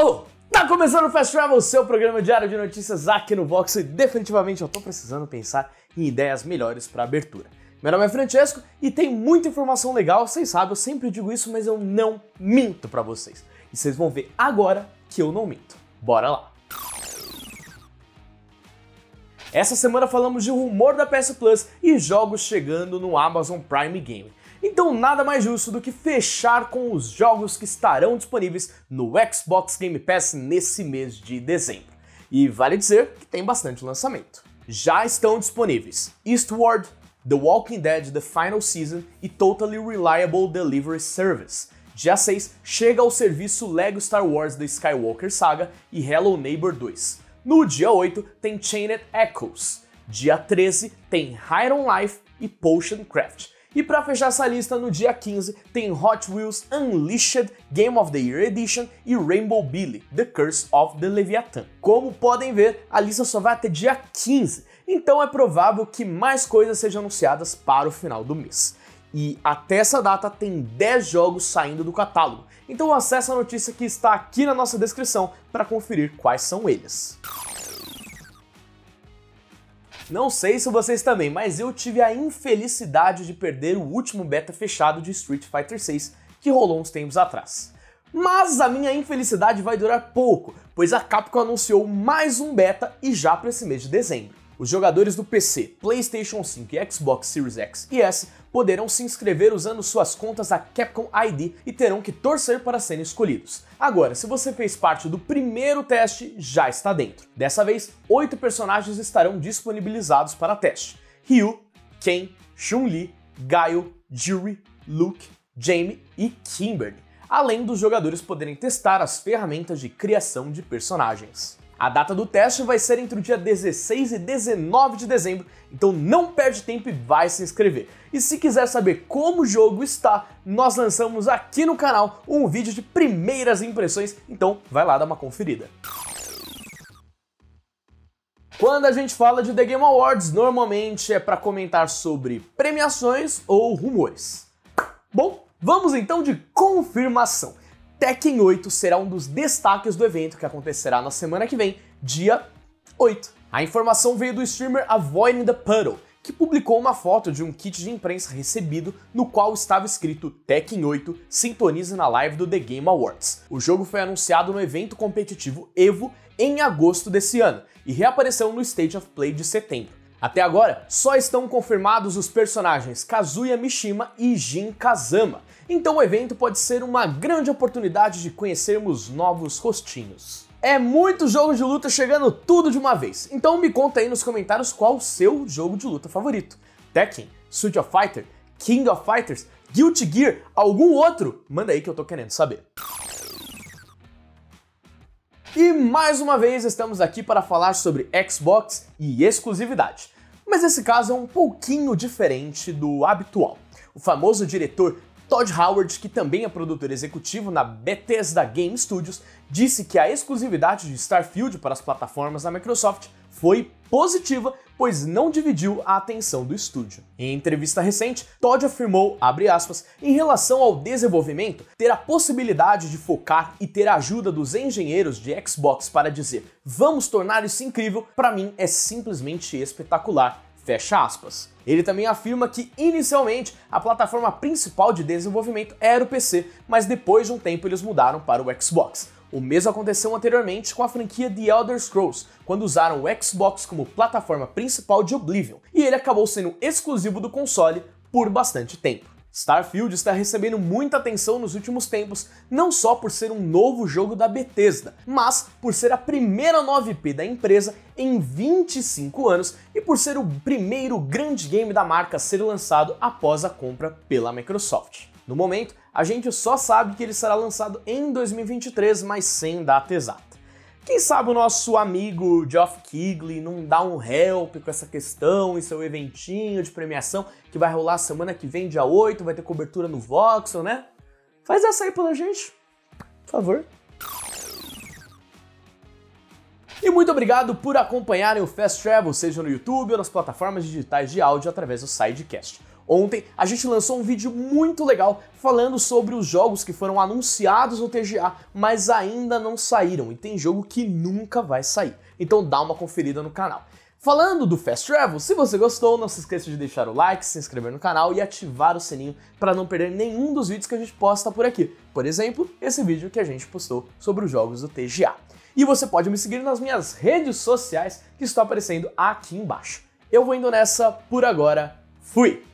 Oh, tá começando o Fast Travel, seu programa diário de notícias aqui no Vox e definitivamente eu tô precisando pensar em ideias melhores para abertura. Meu nome é Francesco e tem muita informação legal, vocês sabem, eu sempre digo isso, mas eu não minto para vocês. E vocês vão ver agora que eu não minto. Bora lá! Essa semana falamos de rumor da PS Plus e jogos chegando no Amazon Prime Game. Então nada mais justo do que fechar com os jogos que estarão disponíveis no Xbox Game Pass nesse mês de dezembro. E vale dizer que tem bastante lançamento. Já estão disponíveis Eastward, The Walking Dead The Final Season e Totally Reliable Delivery Service. Dia 6 chega ao serviço Lego Star Wars The Skywalker Saga e Hello Neighbor 2. No dia 8 tem Chained Echoes. Dia 13 tem Hide on Life e Potion Craft. E para fechar essa lista, no dia 15 tem Hot Wheels Unleashed Game of the Year Edition e Rainbow Billy The Curse of the Leviathan. Como podem ver, a lista só vai até dia 15, então é provável que mais coisas sejam anunciadas para o final do mês. E até essa data tem 10 jogos saindo do catálogo, então acesse a notícia que está aqui na nossa descrição para conferir quais são eles. Não sei se vocês também, mas eu tive a infelicidade de perder o último beta fechado de Street Fighter 6 que rolou uns tempos atrás. Mas a minha infelicidade vai durar pouco, pois a Capcom anunciou mais um beta e já para esse mês de dezembro. Os jogadores do PC, PlayStation 5 e Xbox Series X e S poderão se inscrever usando suas contas da Capcom ID e terão que torcer para serem escolhidos. Agora, se você fez parte do primeiro teste, já está dentro. Dessa vez, oito personagens estarão disponibilizados para teste: Ryu, Ken, Chun-Li, Gaio, Juri, Luke, Jamie e Kimberly, além dos jogadores poderem testar as ferramentas de criação de personagens. A data do teste vai ser entre o dia 16 e 19 de dezembro, então não perde tempo e vai se inscrever. E se quiser saber como o jogo está, nós lançamos aqui no canal um vídeo de primeiras impressões, então vai lá dar uma conferida. Quando a gente fala de The Game Awards, normalmente é para comentar sobre premiações ou rumores. Bom, vamos então de confirmação. Tekken 8 será um dos destaques do evento que acontecerá na semana que vem, dia 8. A informação veio do streamer Avoiding the Puddle, que publicou uma foto de um kit de imprensa recebido no qual estava escrito Tekken 8 sintonize na live do The Game Awards. O jogo foi anunciado no evento competitivo EVO em agosto desse ano e reapareceu no State of Play de setembro. Até agora, só estão confirmados os personagens Kazuya Mishima e Jin Kazama, então o evento pode ser uma grande oportunidade de conhecermos novos rostinhos. É muito jogo de luta chegando tudo de uma vez, então me conta aí nos comentários qual o seu jogo de luta favorito. Tekken, Street of Fighter, King of Fighters, Guilty Gear, algum outro? Manda aí que eu tô querendo saber. E mais uma vez estamos aqui para falar sobre Xbox e exclusividade. Mas esse caso é um pouquinho diferente do habitual. O famoso diretor Todd Howard, que também é produtor executivo na Bethesda Game Studios, disse que a exclusividade de Starfield para as plataformas da Microsoft foi positiva, pois não dividiu a atenção do estúdio. Em entrevista recente, Todd afirmou, aspas, em relação ao desenvolvimento, ter a possibilidade de focar e ter a ajuda dos engenheiros de Xbox para dizer, vamos tornar isso incrível, para mim é simplesmente espetacular. Fecha aspas. Ele também afirma que inicialmente a plataforma principal de desenvolvimento era o PC, mas depois de um tempo eles mudaram para o Xbox. O mesmo aconteceu anteriormente com a franquia The Elder Scrolls, quando usaram o Xbox como plataforma principal de Oblivion, e ele acabou sendo exclusivo do console por bastante tempo. Starfield está recebendo muita atenção nos últimos tempos, não só por ser um novo jogo da Bethesda, mas por ser a primeira 9P da empresa em 25 anos e por ser o primeiro grande game da marca a ser lançado após a compra pela Microsoft. No momento, a gente só sabe que ele será lançado em 2023, mas sem data exata. Quem sabe o nosso amigo Geoff Keighley não dá um help com essa questão e seu eventinho de premiação que vai rolar semana que vem, dia 8, vai ter cobertura no Voxel, né? Faz essa aí pela gente, por favor. E muito obrigado por acompanharem o Fast Travel, seja no YouTube ou nas plataformas digitais de áudio através do Sidecast. Ontem a gente lançou um vídeo muito legal falando sobre os jogos que foram anunciados no TGA, mas ainda não saíram, e tem jogo que nunca vai sair. Então dá uma conferida no canal. Falando do Fast Travel, se você gostou, não se esqueça de deixar o like, se inscrever no canal e ativar o sininho para não perder nenhum dos vídeos que a gente posta por aqui. Por exemplo, esse vídeo que a gente postou sobre os jogos do TGA. E você pode me seguir nas minhas redes sociais que estão aparecendo aqui embaixo. Eu vou indo nessa por agora. Fui!